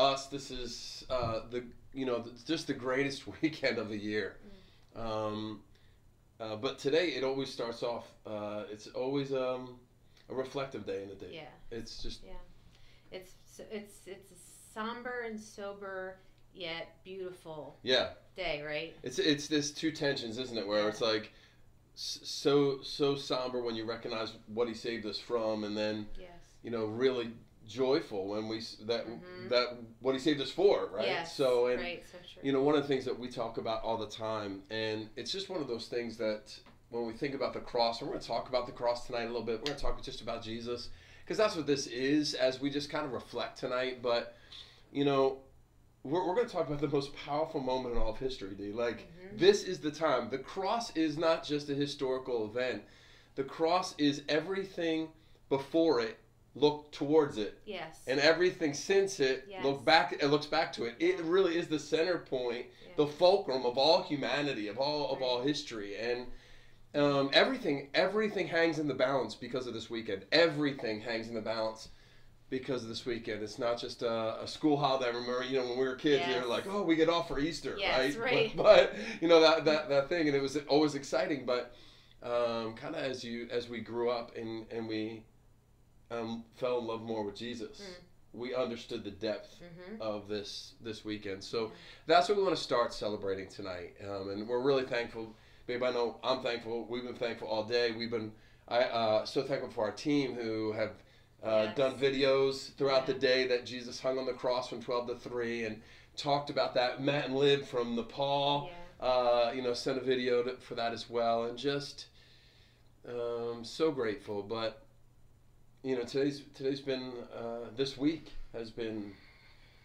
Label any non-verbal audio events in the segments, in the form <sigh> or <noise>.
us, this is uh, the you know just the greatest <laughs> weekend of the year. Mm. Um, uh, but today it always starts off. Uh, it's always um, a reflective day in the day. Yeah, It's just yeah. It's it's it's a somber and sober yet beautiful yeah. day, right? It's it's this two tensions, isn't it? Where Yeah. it's like so so somber when you recognize what he saved us from, and then Yes. you know really joyful when we that Mhm. that what he saved us for, right? Yes. So and right. So you know one of the things that we talk about all the time, and it's just one of those things that when we think about the cross, and we're going to talk about the cross tonight a little bit. We're going to talk just about Jesus because that's what this is as we just kind of reflect tonight. But you know. We're, we're going to talk about the most powerful moment in all of history, D. Like, Mhm. this is the time. The cross is not just a historical event. The cross is everything before it look towards it, Yes. and everything since it Yes. look back. It looks back to it. It really is the center point, Yeah. the fulcrum of all humanity, of all of Right. all history, and um, everything. Everything hangs in the balance because of this weekend. Everything hangs in the balance. Because of this weekend, it's not just a, a school holiday. I remember, you know, when we were kids, they Yes. were like, "Oh, we get off for Easter, Yes, right?" right. But, <laughs> but you know that, that that thing, and it was always exciting. But um, kind of as you as we grew up and and we um, fell in love more with Jesus, Mm. we understood the depth Mhm. of this this weekend. So that's what we want to start celebrating tonight, um, and we're really thankful. Babe, I know I'm thankful. We've been thankful all day. We've been I uh, so thankful for our team who have. Uh, Yes. Done videos throughout Yeah. the day that Jesus hung on the cross from 12 to 3 and talked about that. Matt and Lib from Nepal, Yeah. uh, you know, sent a video to, for that as well, and just um, so grateful. But you know, today's today's been uh, this week has been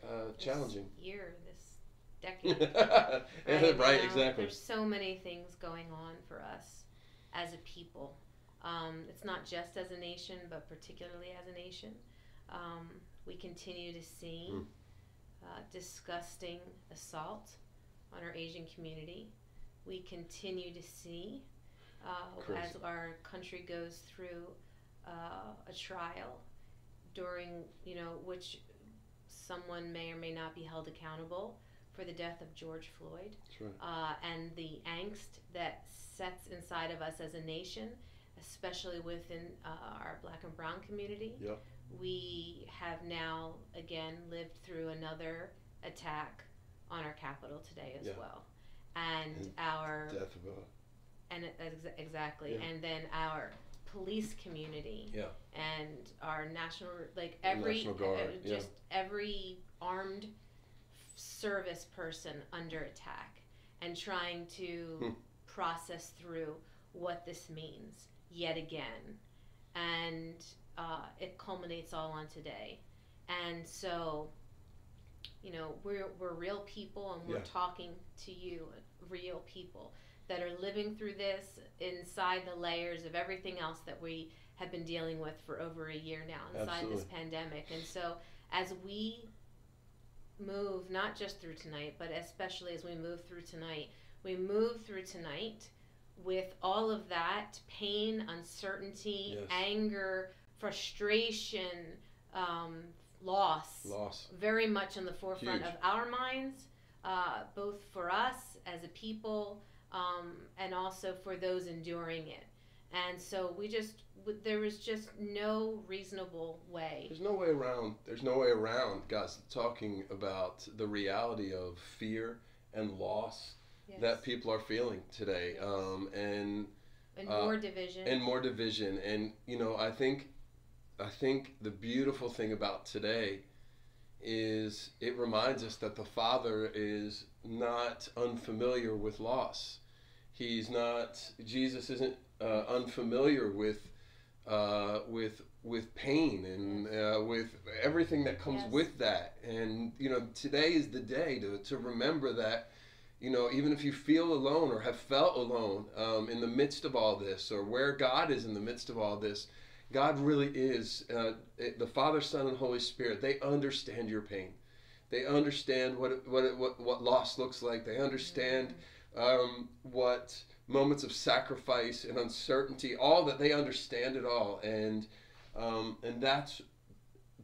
uh, This challenging. year, this <laughs> decade. right, Right, exactly. There's so many things going on for us as a people. Um, it's not just as a nation, but particularly as a nation. Um, we continue to see Mm. uh, disgusting assault on our Asian community. We continue to see, uh, as our country goes through uh, a trial during, you know, which someone may or may not be held accountable for the death of George Floyd right. uh, and the angst that sets inside of us as a nation, especially within uh, our black and brown community. Yep. We have now again lived through another attack on our capital today as Yeah. well. And, And our Death of a and it- ex- exactly Yeah. and then our police community Yeah. and our national like every National Guard, uh, yeah. just every armed service person under attack and trying to Hmm. process through what this means yet again and uh, it culminates all on today and so you know we're, we're real people and we're Yeah. talking to you real people that are living through this inside the layers of everything else that we have been dealing with for over a year now inside this pandemic and so as we move not just through tonight but especially as we move through tonight we move through tonight with all of that pain uncertainty Yes. anger frustration um, loss loss. very much in the forefront Huge. of our minds, uh, both for us as a people um, and also for those enduring it. And so we just, w- there was just no reasonable way. There's no way around. There's no way around, guys, talking about the reality of fear and loss Yes. that people are feeling today, Yes. um, and and uh, more division. and more division. And you know, I think, I think the beautiful thing about today is it reminds us that the Father is not unfamiliar with loss. He's not. Jesus isn't uh, unfamiliar with. Uh, with with pain and uh, with everything that comes Yes. with that, and you know today is the day to, to remember that you know, even if you feel alone or have felt alone um, in the midst of all this, or where God is in the midst of all this, God really is uh, the Father, Son, and Holy Spirit. They understand your pain. They understand what what what what loss looks like. They understand um, what moments of sacrifice and uncertainty, all that they understand it all, and um, and that's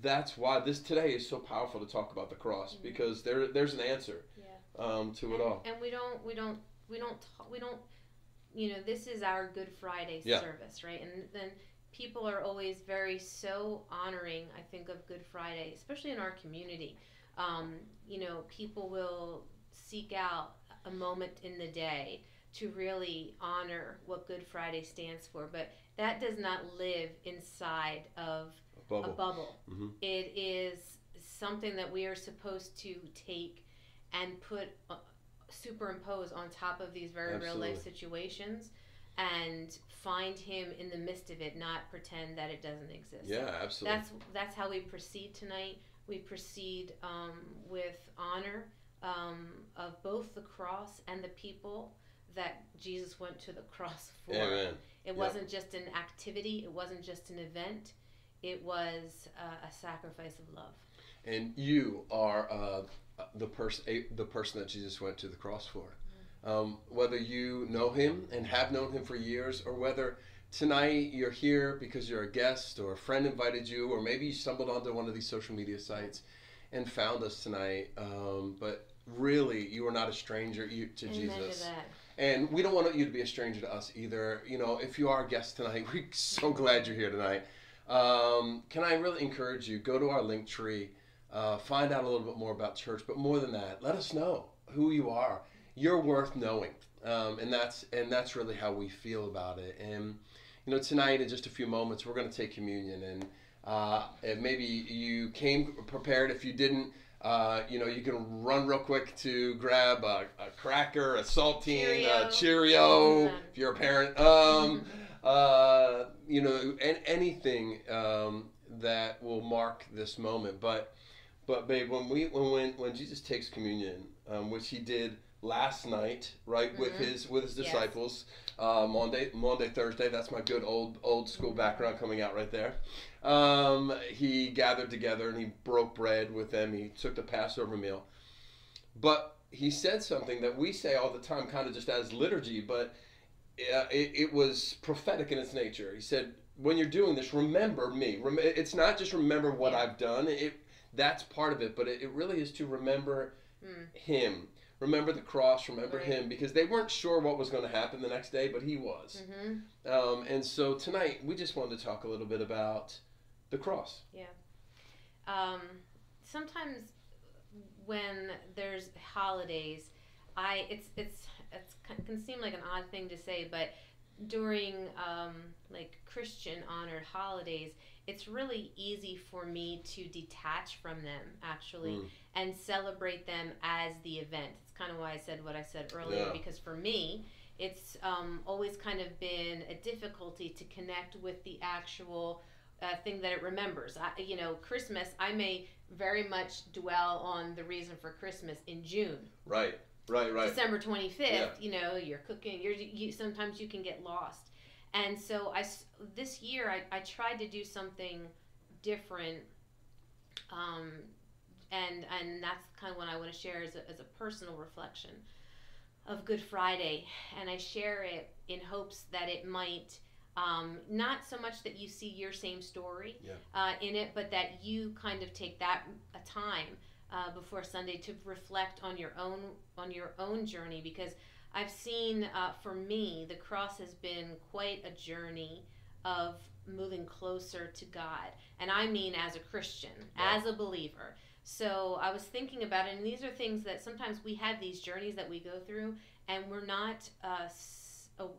that's why this today is so powerful to talk about the cross mm-hmm. because there there's an answer yeah. um, to and, it all. And we don't we don't we don't we don't you know this is our Good Friday yeah. service, right? And then people are always very so honoring. I think of Good Friday, especially in our community. Um, you know, people will seek out a moment in the day to really honor what Good Friday stands for, but that does not live inside of a bubble. A bubble. Mm-hmm. It is something that we are supposed to take and put uh, superimpose on top of these very Absolutely. real life situations and find him in the midst of it not pretend that it doesn't exist yeah absolutely that's that's how we proceed tonight we proceed um, with honor um, of both the cross and the people that jesus went to the <laughs> cross for Amen. it wasn't just an activity it wasn't just an event it was uh, a sacrifice of love and you are uh, the person the person that Jesus went to the cross for. Um, whether you know him and have known him for years, or whether tonight you're here because you're a guest or a friend invited you, or maybe you stumbled onto one of these social media sites and found us tonight. Um, but really, you are not a stranger to Amen Jesus. To and we don't want you to be a stranger to us either. You know, if you are a guest tonight, <laughs> we're so glad you're here tonight. Um, can I really encourage you? Go to our Linktree uh, find out a little bit more about church, but more than that, let us know who you are. You're worth knowing, um, and that's and that's really how we feel about it. And you know, tonight in just a few moments, we're going to take communion, and, uh, and maybe you came prepared. If you didn't, uh, you know, you can run real quick to grab a, a cracker, a saltine, Cheerio. a Cheerio, if you're a parent. Um, <laughs> uh, you know, and anything um, that will mark this moment, but but babe, when we when when, when Jesus takes communion, um, which he did last night, right, mm-hmm. with his with his disciples, yes. uh, Monday, Monday, Thursday. That's my good old old school background coming out right there. Um, he gathered together and he broke bread with them. He took the Passover meal, but he said something that we say all the time, kind of just as liturgy, but uh, it, it was prophetic in its nature. He said, "When you're doing this, remember me. Rem- it's not just remember what. I've done. It that's part of it. But it, it really is to remember mm. Him, remember the cross, remember right. Him, because they weren't sure what was going to happen the next day, but He was. Mm-hmm. Um, and so tonight we just wanted to talk a little bit about the cross. Yeah. Um, sometimes when there's holidays, I it's it's it's can seem like an odd thing to say, but during um, like Christian honored holidays, it's really easy for me to detach from them actually mm. and celebrate them as the event. It's kind of why I said what I said earlier yeah. because for me, it's um, always kind of been a difficulty to connect with the actual uh, thing that it remembers. I, you know, Christmas, I may very much dwell on the reason for Christmas in June. Right. Right, right. December 25th, yeah. you know, you're cooking, you're you sometimes you can get lost. And so I this year I, I tried to do something different um, and and that's kind of what I want to share as a, as a personal reflection of Good Friday, and I share it in hopes that it might um, not so much that you see your same story yeah. uh, in it, but that you kind of take that a time uh, before Sunday to reflect on your own on your own journey because I've seen uh, for me the cross has been quite a journey of moving closer to God, and I mean as a Christian, yeah. as a believer. So I was thinking about it, and these are things that sometimes we have these journeys that we go through, and we're not uh,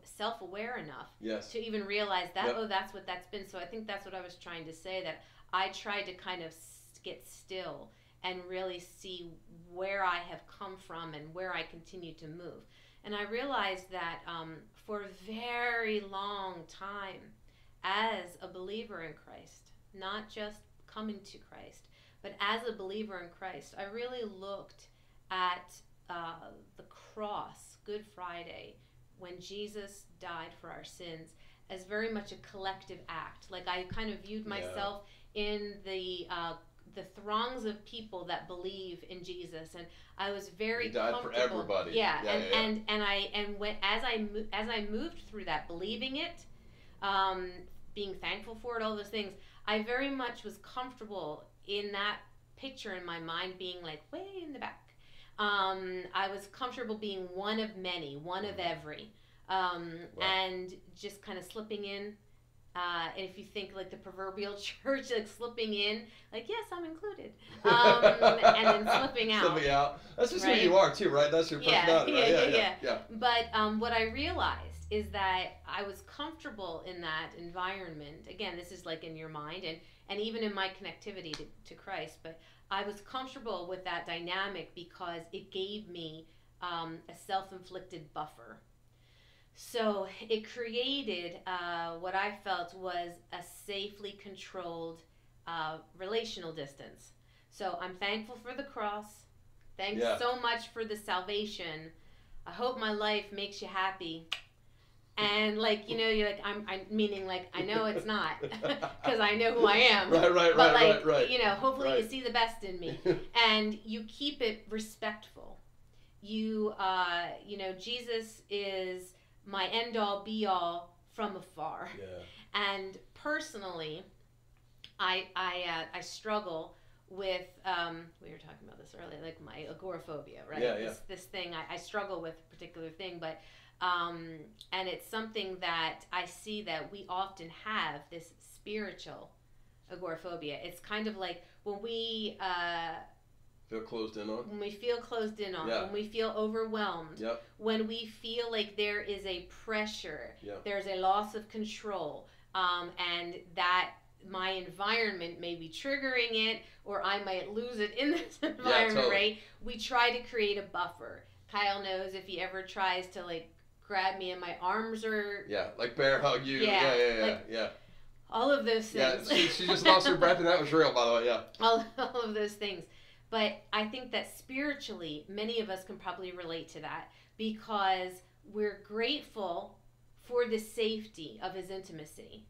self-aware enough yes. to even realize that. Yep. Oh, that's what that's been. So I think that's what I was trying to say. That I tried to kind of get still and really see where I have come from and where I continue to move. And I realized that um, for a very long time, as a believer in Christ, not just coming to Christ, but as a believer in Christ, I really looked at uh, the cross, Good Friday, when Jesus died for our sins, as very much a collective act. Like I kind of viewed myself yeah. in the uh, the throngs of people that believe in Jesus, and I was very he died for everybody. Yeah, yeah and, yeah, and and I and when as I as I moved through that, believing it, um, being thankful for it, all those things, I very much was comfortable in that picture in my mind being like way in the back. Um, I was comfortable being one of many, one of mm-hmm. every, um, wow. and just kind of slipping in. Uh, and if you think like the proverbial <laughs> church, like slipping in, like yes, I'm included, um, and then slipping <laughs> out. Slipping out. That's just right? who you are too, right? That's your personality. Yeah, yeah, right? yeah, yeah, yeah, yeah. But um, what I realized is that I was comfortable in that environment. Again, this is like in your mind, and and even in my connectivity to, to Christ. But I was comfortable with that dynamic because it gave me um, a self inflicted buffer. So it created uh, what I felt was a safely controlled uh, relational distance. So I'm thankful for the cross. Thanks yeah. so much for the salvation. I hope my life makes you happy and like you know you're like i'm, I'm meaning like i know it's not <laughs> because i know who i am right right but right, like right, right. you know hopefully right. you see the best in me <laughs> and you keep it respectful you uh you know jesus is my end all be all from afar yeah. and personally i i uh, i struggle with um, we were talking about this earlier like my agoraphobia right yeah, yeah. This, this thing I, I struggle with a particular thing but um, and it's something that I see that we often have this spiritual agoraphobia. It's kind of like when we uh, feel closed in on. When we feel closed in on. Yeah. When we feel overwhelmed. Yep. When we feel like there is a pressure. Yep. There's a loss of control. Um, and that my environment may be triggering it, or I might lose it in <laughs> this environment. Yeah, totally. Right. We try to create a buffer. Kyle knows if he ever tries to like grab me and my arms are yeah like bear hug you yeah yeah yeah yeah, like, yeah. all of those things yeah she, she just lost her breath and that was real by the way yeah <laughs> all, all of those things but i think that spiritually many of us can probably relate to that because we're grateful for the safety of his intimacy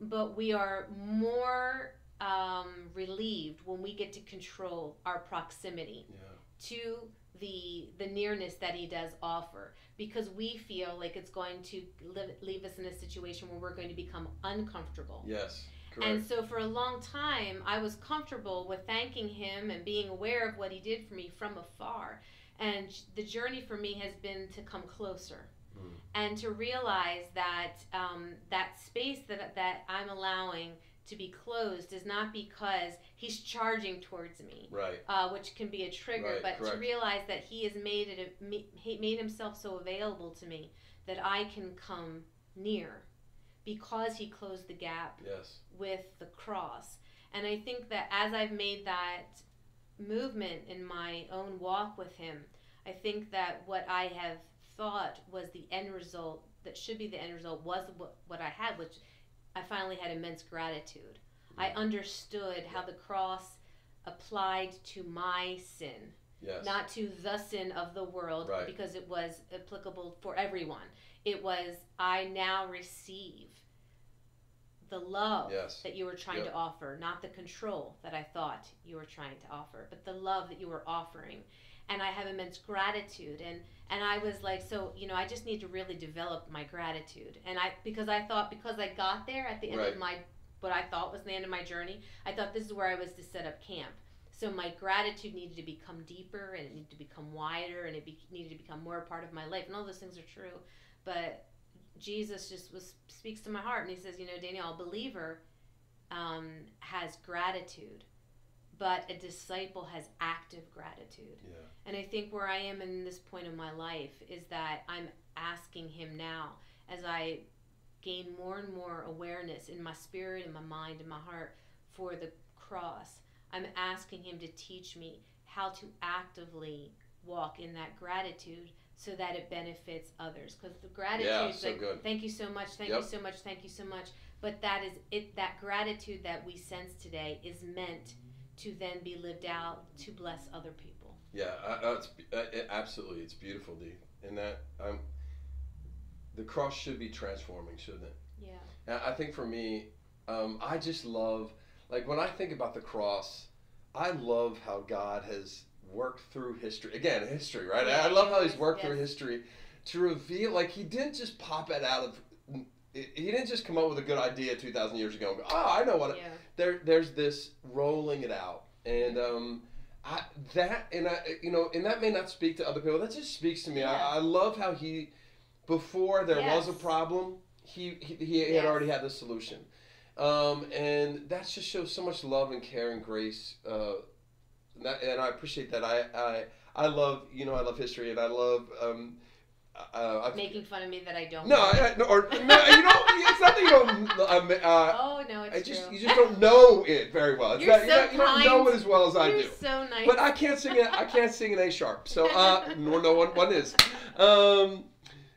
but we are more um, relieved when we get to control our proximity yeah. to the the nearness that he does offer because we feel like it's going to live, leave us in a situation where we're going to become uncomfortable. Yes. Correct. And so for a long time, I was comfortable with thanking him and being aware of what he did for me from afar. And the journey for me has been to come closer mm. and to realize that um, that space that, that I'm allowing to be closed is not because he's charging towards me, right? Uh, which can be a trigger, right, but correct. to realize that he has made it, a, made himself so available to me that I can come near, because he closed the gap yes. with the cross. And I think that as I've made that movement in my own walk with him, I think that what I have thought was the end result that should be the end result was what, what I had, which I finally had immense gratitude. I understood how the cross applied to my sin, yes. not to the sin of the world, right. because it was applicable for everyone. It was, I now receive the love yes. that you were trying yep. to offer, not the control that I thought you were trying to offer, but the love that you were offering. And I have immense gratitude. And and I was like, so you know, I just need to really develop my gratitude. And I because I thought because I got there at the end right. of my what I thought was the end of my journey, I thought this is where I was to set up camp. So my gratitude needed to become deeper and it needed to become wider and it be, needed to become more a part of my life. And all those things are true, but Jesus just was speaks to my heart and he says, you know, Daniel, a believer um, has gratitude but a disciple has active gratitude. Yeah. And I think where I am in this point of my life is that I'm asking him now as I gain more and more awareness in my spirit in my mind in my heart for the cross. I'm asking him to teach me how to actively walk in that gratitude so that it benefits others because the gratitude yeah, is so like good. thank you so much thank yep. you so much thank you so much but that is it that gratitude that we sense today is meant to then be lived out to bless other people. Yeah, uh, it's uh, it, absolutely it's beautiful, Dee. And that um, the cross should be transforming, shouldn't it? Yeah. And I think for me, um, I just love like when I think about the cross, I love how God has worked through history. Again, history, right? I love how He's worked yes. through history to reveal like He didn't just pop it out of he didn't just come up with a good idea 2,000 years ago and go, oh, I know what. Yeah. there there's this rolling it out, and um, I, that and I you know and that may not speak to other people. That just speaks to me. Yeah. I, I love how he before there yes. was a problem, he he, he yes. had already had the solution. Um, and that just shows so much love and care and grace. Uh, and, that, and I appreciate that. I, I I love you know I love history and I love um, uh, making fun of me that I don't. No, I, no or no, you know, it's not that you don't. Um, uh, <laughs> oh no, it's I just true. you just don't know it very well. It's You're not, so you, don't, you don't know it as well as You're I do. so nice. But I can't sing it. I can't sing an A sharp. So uh, <laughs> nor no one one is. Um,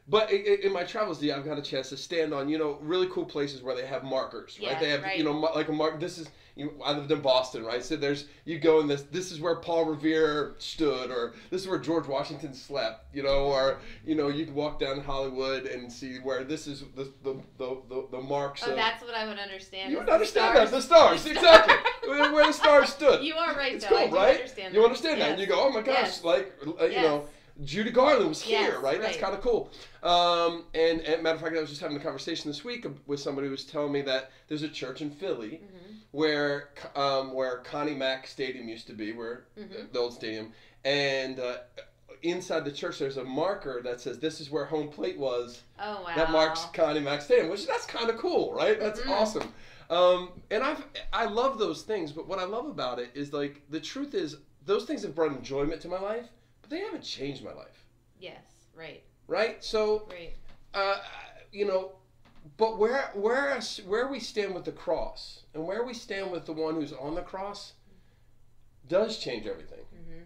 but in my travels, yeah, I've got a chance to stand on you know really cool places where they have markers, right? Yeah, they have right. you know like a mark. This is you, I lived in Boston, right? So there's you go in this. This is where Paul Revere stood, or this is where George Washington slept, you know, or you know you can walk down Hollywood and see where this is the the the, the, the marks. Oh, of, that's what I would understand. You would understand that the stars, exactly <laughs> where the stars stood. You are right. It's though. cool, right? Understand you understand that, and you go, oh my gosh, yes. like uh, you yes. know. Judy Garland was here, yes, right? right? That's kind of cool. Um, and, and matter of fact, I was just having a conversation this week with somebody who was telling me that there's a church in Philly mm-hmm. Where um, where Connie Mack Stadium used to be, where mm-hmm. the old stadium, and uh, inside the church there's a marker that says this is where home plate was. Oh wow! That marks Connie Mack Stadium, which that's kind of cool, right? That's mm-hmm. awesome. Um, and I've I love those things, but what I love about it is like the truth is those things have brought enjoyment to my life but they haven't changed my life. Yes, right. Right. So, right. Uh, you know, but where where where we stand with the cross and where we stand with the one who's on the cross does change everything. Mm-hmm.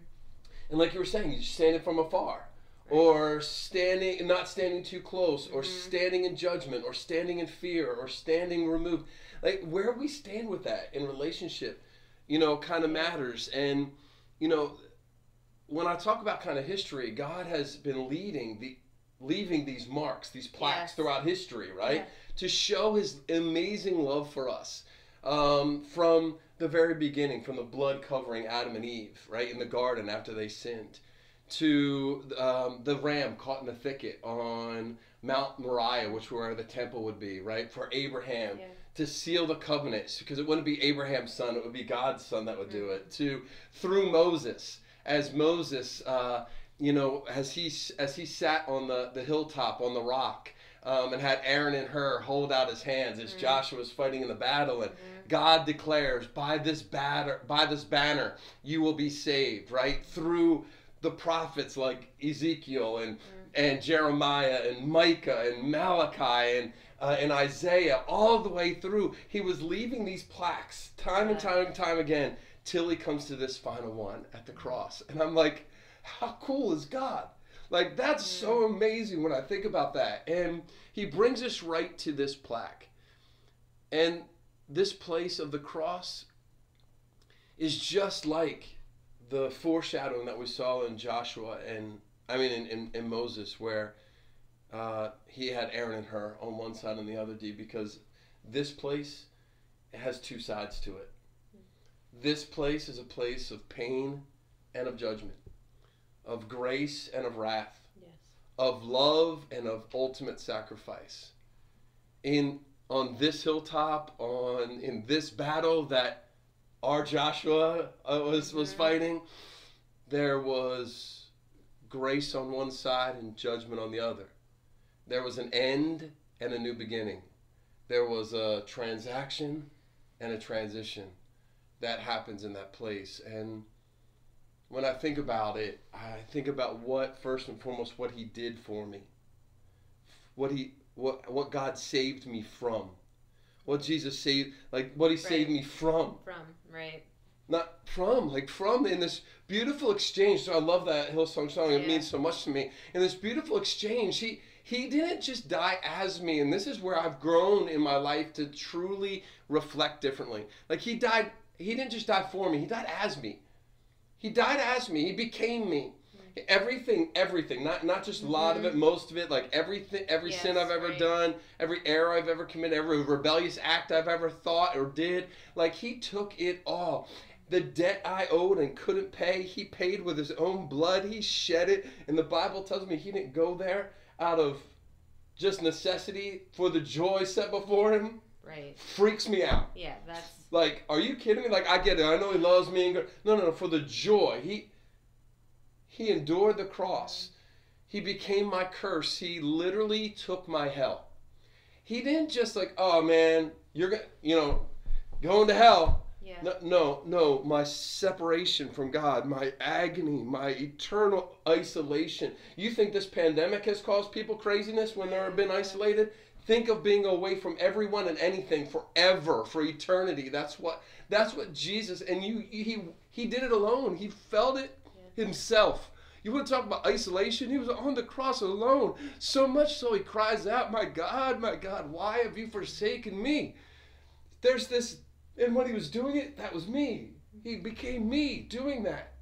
And like you were saying, you stand it from afar. Right. Or standing, not standing too close, or mm-hmm. standing in judgment, or standing in fear, or standing removed. Like where we stand with that in relationship, you know, kind of matters. And you know, when I talk about kind of history, God has been leading the leaving these marks, these plaques yes. throughout history, right? Yeah. To show his amazing love for us. Um, from the very beginning, from the blood covering Adam and Eve, right, in the garden after they sinned, to um, the ram caught in the thicket on Mount Moriah, which where the temple would be, right, for Abraham. Yeah. To seal the covenants, because it wouldn't be Abraham's son, it would be God's son that would mm-hmm. do it. To through Moses, as Moses, uh, you know, as he as he sat on the the hilltop on the rock. Um, and had Aaron and Hur hold out his hands as mm-hmm. Joshua was fighting in the battle, and mm-hmm. God declares, "By this banner, by this banner, you will be saved." Right through the prophets like Ezekiel and mm-hmm. and Jeremiah and Micah and Malachi and uh, and Isaiah, all the way through, he was leaving these plaques time and time and time again till he comes to this final one at the cross. And I'm like, how cool is God? Like, that's so mm. amazing when I think about that. And he brings us right to this plaque. And this place of the cross is just like the foreshadowing that we saw in Joshua and, I mean, in, in, in Moses, where uh, he had Aaron and Hur on one side and the other D, because this place has two sides to it this place is a place of pain and of judgment, of grace and of wrath, yes. of love and of ultimate sacrifice. In on this hilltop, on in this battle that our Joshua uh, was was mm-hmm. fighting, there was grace on one side and judgment on the other. There was an end and a new beginning. There was a transaction and a transition that happens in that place. And when I think about it, I think about what first and foremost what he did for me. What he what what God saved me from. What Jesus saved like what he right. saved me from. From, right. Not from, like from in this beautiful exchange. So I love that Hillsong song. It means so much to me. In this beautiful exchange, he he didn't just die as me, and this is where I've grown in my life to truly reflect differently. Like he died he didn't just die for me, he died as me. He died as me. He became me. Everything, everything, not not just a lot mm-hmm. of it, most of it, like everything, every yes, sin I've ever right. done, every error I've ever committed, every rebellious act I've ever thought or did, like he took it all. The debt I owed and couldn't pay, he paid with his own blood. He shed it, and the Bible tells me he didn't go there out of just necessity for the joy set before him right. freaks me out. Yeah, that's like, are you kidding me? Like, I get it. I know he loves me. And no, no, no. For the joy, he he endured the cross. He became my curse. He literally took my hell. He didn't just like, oh man, you're gonna, you know, going to hell. Yeah. No, no, no, my separation from God, my agony, my eternal isolation. You think this pandemic has caused people craziness when they've been isolated? Think of being away from everyone and anything forever, for eternity. That's what that's what Jesus and you he he did it alone. He felt it yeah. himself. You want to talk about isolation? He was on the cross alone. So much so he cries out, My God, my God, why have you forsaken me? There's this, and when he was doing it, that was me. He became me doing that.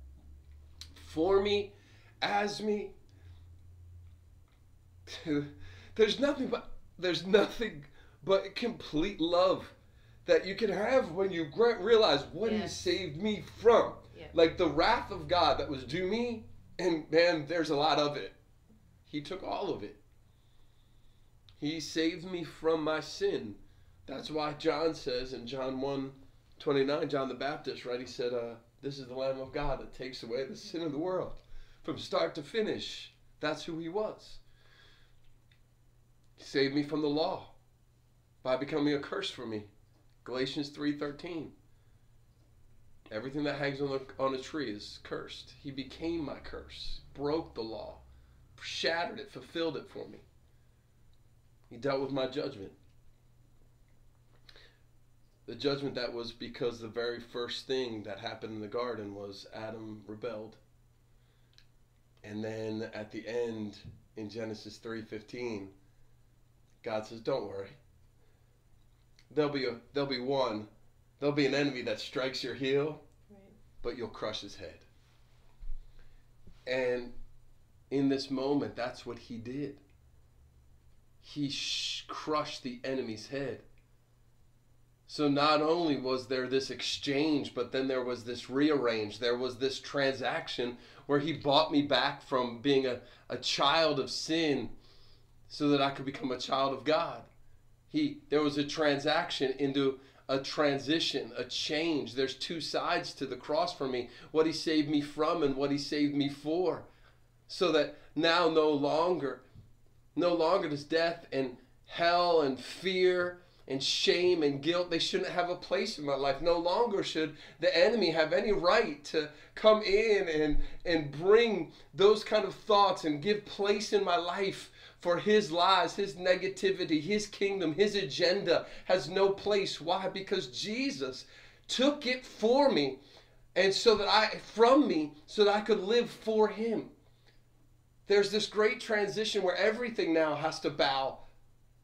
For me, as me. <laughs> There's nothing but there's nothing but complete love that you can have when you realize what he saved me from. Yeah. Like the wrath of God that was due me, and man, there's a lot of it. He took all of it. He saved me from my sin. That's why John says in John 1 29, John the Baptist, right? He said, uh, This is the Lamb of God that takes away the sin of the world. From start to finish, that's who he was. Saved me from the law by becoming a curse for me. Galatians 3:13. Everything that hangs on, the, on a tree is cursed. He became my curse, broke the law, shattered it, fulfilled it for me. He dealt with my judgment. The judgment that was because the very first thing that happened in the garden was Adam rebelled. And then at the end in Genesis 3:15, God says, "Don't worry. There'll be a there'll be one There'll be an enemy that strikes your heel, right. but you'll crush his head. And in this moment, that's what he did. He sh- crushed the enemy's head. So not only was there this exchange, but then there was this rearrange. There was this transaction where he bought me back from being a, a child of sin so that I could become a child of God. He there was a transaction into a transition, a change. There's two sides to the cross for me what he saved me from and what he saved me for. So that now no longer, no longer does death and hell and fear and shame and guilt they shouldn't have a place in my life no longer should the enemy have any right to come in and and bring those kind of thoughts and give place in my life for his lies, his negativity, his kingdom, his agenda has no place. Why? Because Jesus took it for me and so that I from me so that I could live for him. There's this great transition where everything now has to bow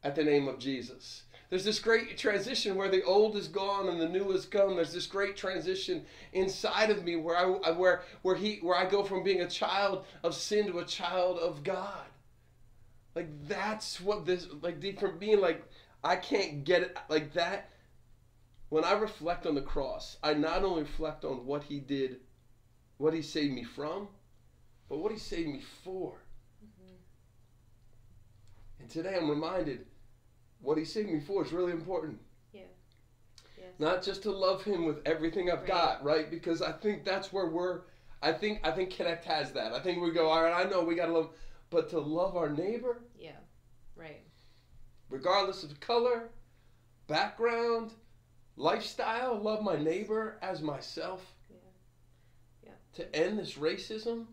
at the name of Jesus. There's this great transition where the old is gone and the new has come. There's this great transition inside of me where I where where he where I go from being a child of sin to a child of God. Like that's what this like from being like I can't get it like that. When I reflect on the cross, I not only reflect on what he did, what he saved me from, but what he saved me for. Mm-hmm. And today I'm reminded what he saved me for is really important. Yeah. Yes. Not just to love him with everything I've right. got, right? Because I think that's where we're I think I think Connect has that. I think we go, all right, I know we gotta love but to love our neighbor. Yeah, right. Regardless of color, background, lifestyle, love my neighbor as myself. Yeah. Yeah. To end this racism,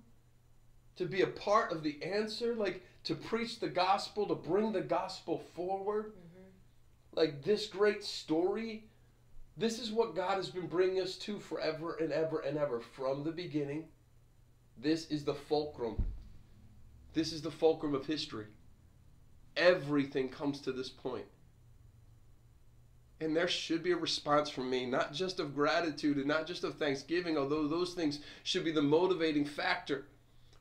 to be a part of the answer, like to preach the gospel, to bring the gospel forward. Mm-hmm. Like this great story. This is what God has been bringing us to forever and ever and ever from the beginning. This is the fulcrum this is the fulcrum of history. Everything comes to this point. And there should be a response from me, not just of gratitude and not just of thanksgiving, although those things should be the motivating factor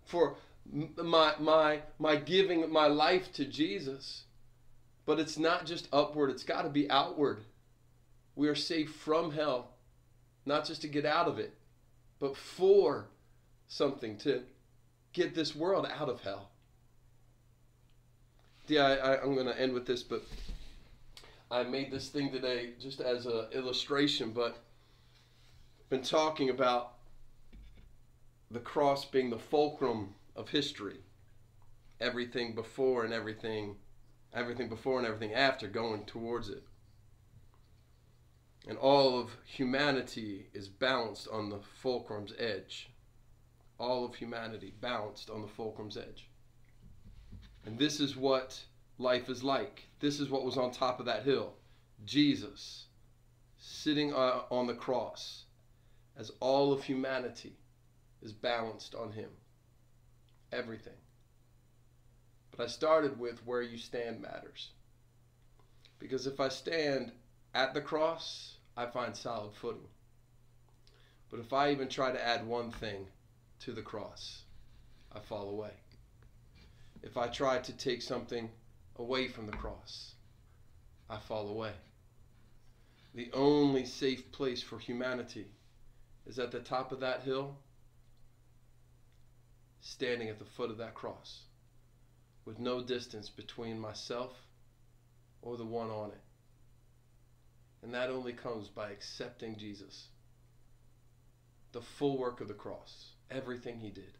for my, my, my giving my life to Jesus. But it's not just upward, it's got to be outward. We are saved from hell, not just to get out of it, but for something to get this world out of hell. Yeah, I, am going to end with this, but I made this thing today just as an illustration, but been talking about the cross being the fulcrum of history. Everything before and everything everything before and everything after going towards it. And all of humanity is balanced on the fulcrum's edge. All of humanity balanced on the fulcrum's edge. And this is what life is like. This is what was on top of that hill. Jesus sitting uh, on the cross as all of humanity is balanced on him. Everything. But I started with where you stand matters. Because if I stand at the cross, I find solid footing. But if I even try to add one thing to the cross, I fall away. If I try to take something away from the cross, I fall away. The only safe place for humanity is at the top of that hill, standing at the foot of that cross, with no distance between myself or the one on it. And that only comes by accepting Jesus. The full work of the cross, everything he did.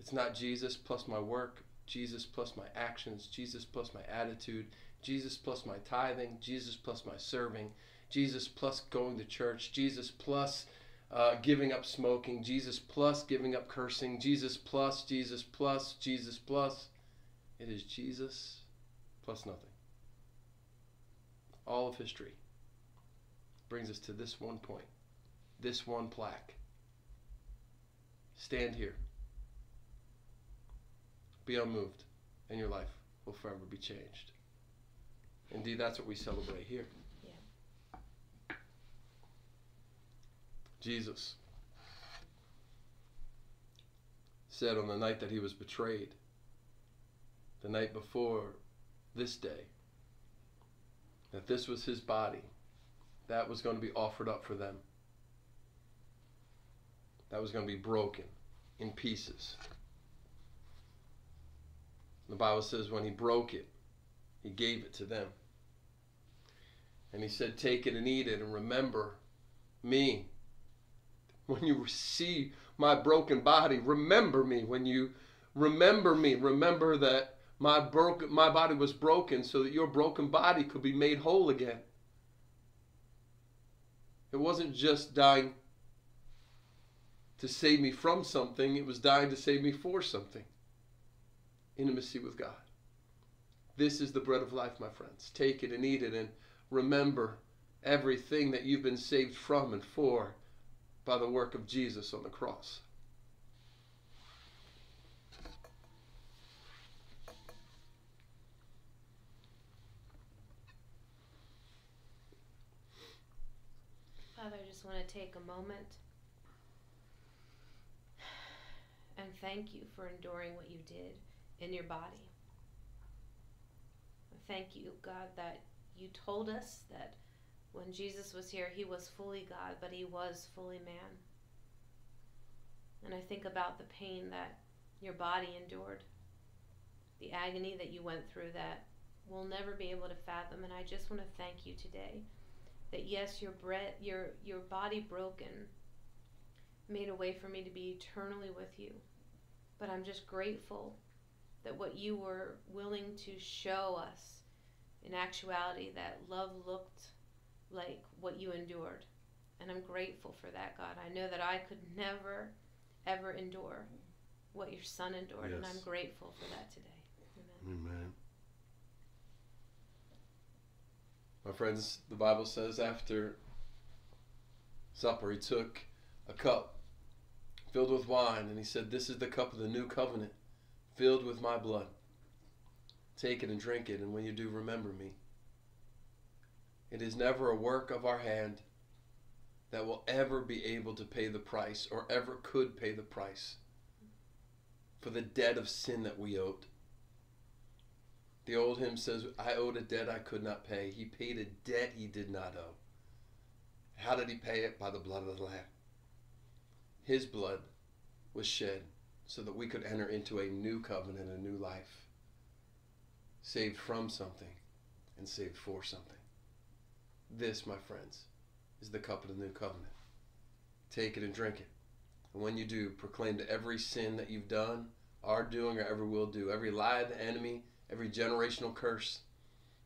It's not Jesus plus my work, Jesus plus my actions, Jesus plus my attitude, Jesus plus my tithing, Jesus plus my serving, Jesus plus going to church, Jesus plus uh, giving up smoking, Jesus plus giving up cursing, Jesus plus, Jesus plus, Jesus plus. It is Jesus plus nothing. All of history brings us to this one point, this one plaque. Stand here. Be unmoved, and your life will forever be changed. Indeed, that's what we celebrate here. Yeah. Jesus said on the night that he was betrayed, the night before this day, that this was his body that was going to be offered up for them. That was going to be broken in pieces. The Bible says when he broke it, he gave it to them. And he said, Take it and eat it and remember me. When you see my broken body, remember me. When you remember me, remember that my broken my body was broken so that your broken body could be made whole again. It wasn't just dying to save me from something, it was dying to save me for something. Intimacy with God. This is the bread of life, my friends. Take it and eat it and remember everything that you've been saved from and for by the work of Jesus on the cross. Father, I just want to take a moment and thank you for enduring what you did in your body. Thank you, God, that you told us that when Jesus was here, he was fully God, but he was fully man. And I think about the pain that your body endured, the agony that you went through that we'll never be able to fathom. And I just want to thank you today that yes, your bread, your your body broken made a way for me to be eternally with you. But I'm just grateful that what you were willing to show us in actuality that love looked like what you endured. And I'm grateful for that, God. I know that I could never, ever endure what your son endured, yes. and I'm grateful for that today. Amen. Amen. My friends, the Bible says after supper, he took a cup filled with wine, and he said, This is the cup of the new covenant, filled with my blood. Take it and drink it, and when you do, remember me. It is never a work of our hand that will ever be able to pay the price or ever could pay the price for the debt of sin that we owed. The old hymn says, I owed a debt I could not pay. He paid a debt he did not owe. How did he pay it? By the blood of the Lamb. His blood was shed so that we could enter into a new covenant, a new life, saved from something and saved for something. This, my friends, is the cup of the new covenant. Take it and drink it. And when you do, proclaim to every sin that you've done, are doing, or ever will do, every lie of the enemy, every generational curse,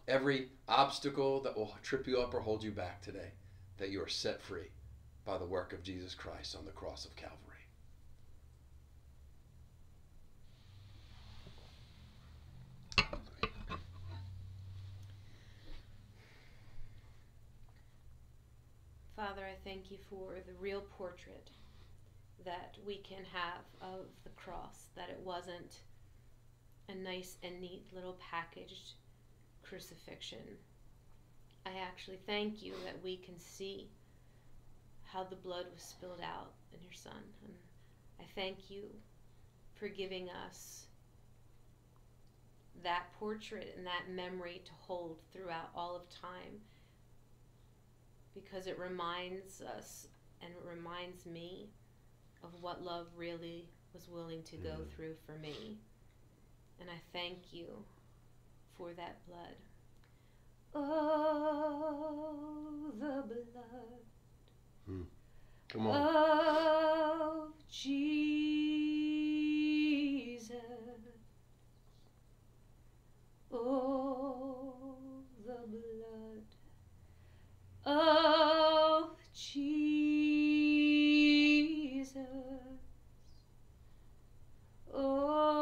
every obstacle that will trip you up or hold you back today, that you are set free by the work of Jesus Christ on the cross of Calvary. Father, I thank you for the real portrait that we can have of the cross, that it wasn't a nice and neat little packaged crucifixion. I actually thank you that we can see how the blood was spilled out in your son. And I thank you for giving us that portrait and that memory to hold throughout all of time because it reminds us and it reminds me of what love really was willing to go mm. through for me. And I thank you for that blood. Oh, the blood. Come on. Of Jesus. Oh, the blood of Jesus. Oh,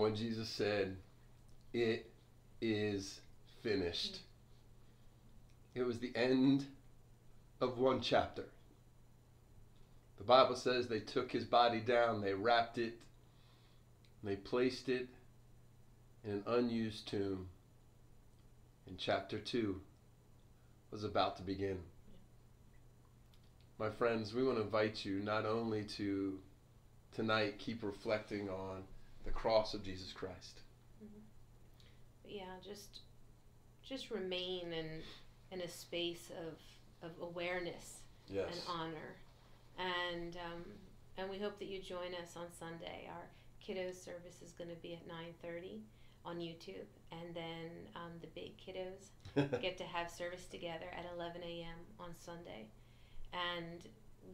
when Jesus said, It is finished, it was the end of one chapter. The Bible says they took his body down, they wrapped it, they placed it in an unused tomb. And chapter 2 was about to begin. My friends, we want to invite you not only to tonight keep reflecting on the cross of Jesus Christ. Mm-hmm. Yeah, just just remain in in a space of of awareness yes. and honor, and um, and we hope that you join us on Sunday. Our kiddos service is going to be at nine thirty on YouTube, and then um, the big kiddos <laughs> get to have service together at eleven a.m. on Sunday, and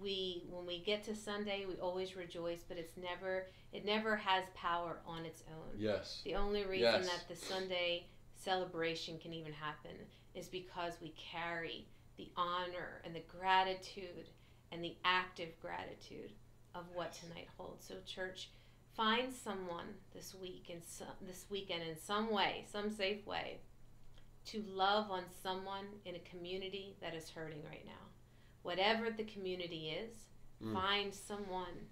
we when we get to Sunday, we always rejoice, but it's never it never has power on its own. Yes. The only reason yes. that the Sunday celebration can even happen is because we carry the honor and the gratitude and the active gratitude of what tonight holds. So church, find someone this week and so, this weekend in some way, some safe way to love on someone in a community that is hurting right now whatever the community is, mm. find someone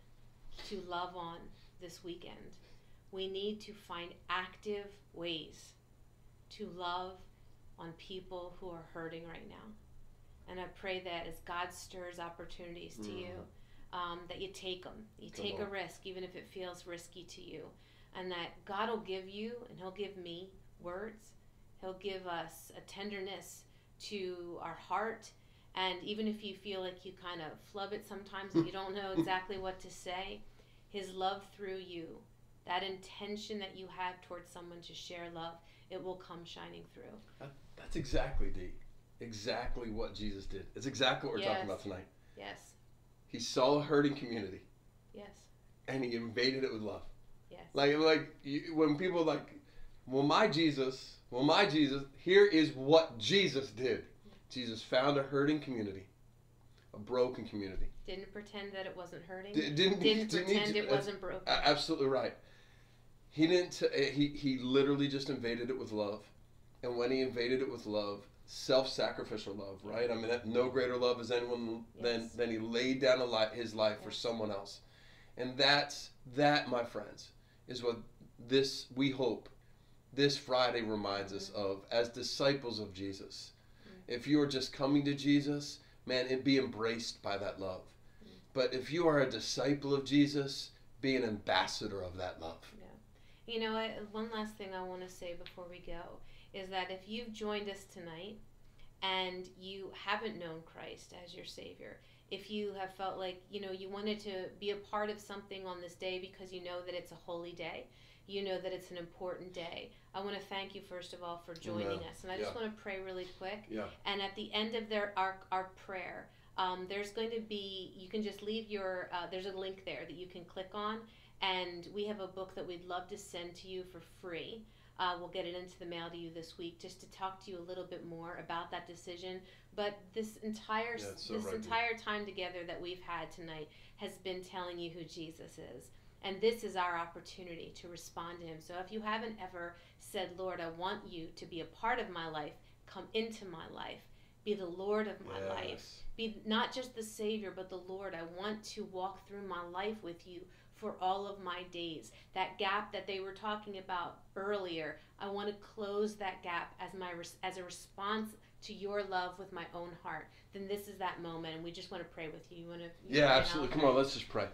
to love on this weekend. We need to find active ways to love on people who are hurting right now. And I pray that as God stirs opportunities to mm. you, um, that you take them. You Come take on. a risk, even if it feels risky to you. And that God will give you, and He'll give me words. He'll give us a tenderness to our heart and even if you feel like you kind of flub it sometimes and you don't know <laughs> exactly what to say, His love through you, that intention that you have towards someone to share love, it will come shining through. that's exactly, D. Exactly what Jesus did. It's exactly what we're yes. talking about tonight. Yes. He saw a hurting community. Yes. And he invaded it with love. Yes. Like, like when people like, well, my Jesus, well, my Jesus, here is what Jesus did. Jesus found a hurting community, a broken community. Didn't pretend that it wasn't hurting. D- didn't, didn't, didn't pretend it wasn't broken. absolutely right. He didn't. Eh, he he literally just invaded it with love, and when he invaded it with love, self-sacrificial love, right? I mean, no greater love as anyone yes. than than he laid down li- his life for someone else, and that's that, my friends, is what this we hope this Friday reminds mm-hmm. us of as disciples of Jesus if you are just coming to Jesus, man, it be embraced by that love. But if you are a disciple of Jesus, be an ambassador of that love. Yeah. You know, I, one last thing I want to say before we go is that if you've joined us tonight and you haven't known Christ as your Savior, if you have felt like, you know, you wanted to be a part of something on this day because you know that it's a holy day, you know that it's an important day. I want to thank you first of all for joining us, and I yeah. just want to pray really quick. Yeah. And at the end of their our our prayer, um, there's going to be you can just leave your uh, there's a link there that you can click on, and we have a book that we'd love to send to you for free. Uh, we'll get it into the mail to you this week just to talk to you a little bit more about that decision. But this entire yeah, so this right entire time together that we've had tonight has been telling you who Jesus is. And this is our opportunity to respond to him. So if you haven't ever said, Lord, I want you to be a part of my life, come into my life, be the Lord of my yes. life, be not just the Savior, but the Lord. I want to walk through my life with you for all of my days. That gap that they were talking about earlier, I want to close that gap as my as a response to your love with my own heart. Then this is that moment, and we just want to pray with you. You want to? You yeah, absolutely. Come on, let's just pray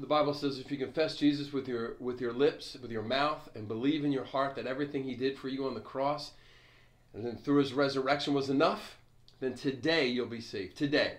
the Bible says if you confess Jesus with your with your lips, with your mouth, and believe in your heart that everything He did for you on the cross, and then through His resurrection was enough, then today you'll be saved. Today.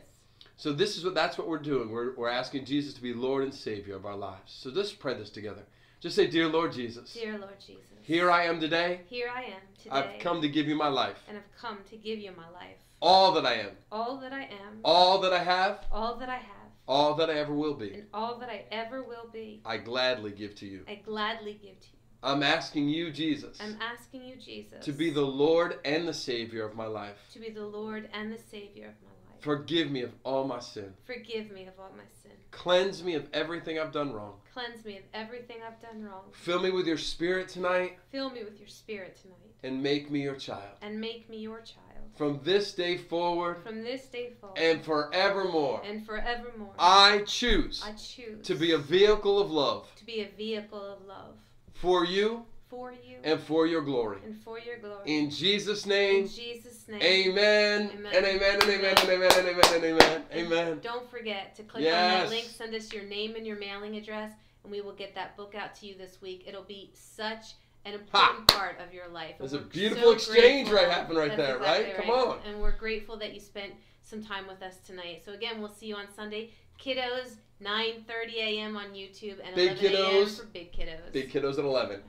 So this is what that's what we're doing. We're, we're asking Jesus to be Lord and Savior of our lives. So let's pray this together. Just say, Dear Lord Jesus. Dear Lord Jesus. Here I am today. Here I am today. I've come to give you my life. And I've come to give you my life. All that I am. All that I am. All that I have. All that I have all that I ever will be. And all that I ever will be. I gladly give to you. I gladly give to you. I'm asking you, Jesus. I'm asking you, Jesus. To be the Lord and the Savior of my life. To be the Lord and the Savior of my life. Forgive me of all my sin. Forgive me of all my sin. Cleanse me of everything I've done wrong. Cleanse me of everything I've done wrong. Fill me with your spirit tonight. Fill me with your spirit tonight. And make me your child. And make me your child from this day forward from this day forward and forevermore and forevermore I choose I choose to be a vehicle of love to be a vehicle of love for you for you and for your glory and for your glory in Jesus name in Jesus name amen, amen. and amen and amen and amen and amen and amen amen don't forget to click yes. on that link send us your name and your mailing address and we will get that book out to you this week it'll be such an important ha! part of your life. There's a beautiful so exchange right happening right there, exactly right? Come on. And we're grateful that you spent some time with us tonight. So again, we'll see you on Sunday. Kiddos, 9:30 a.m. on YouTube and big 11 a.m. for big kiddos. Big kiddos at 11.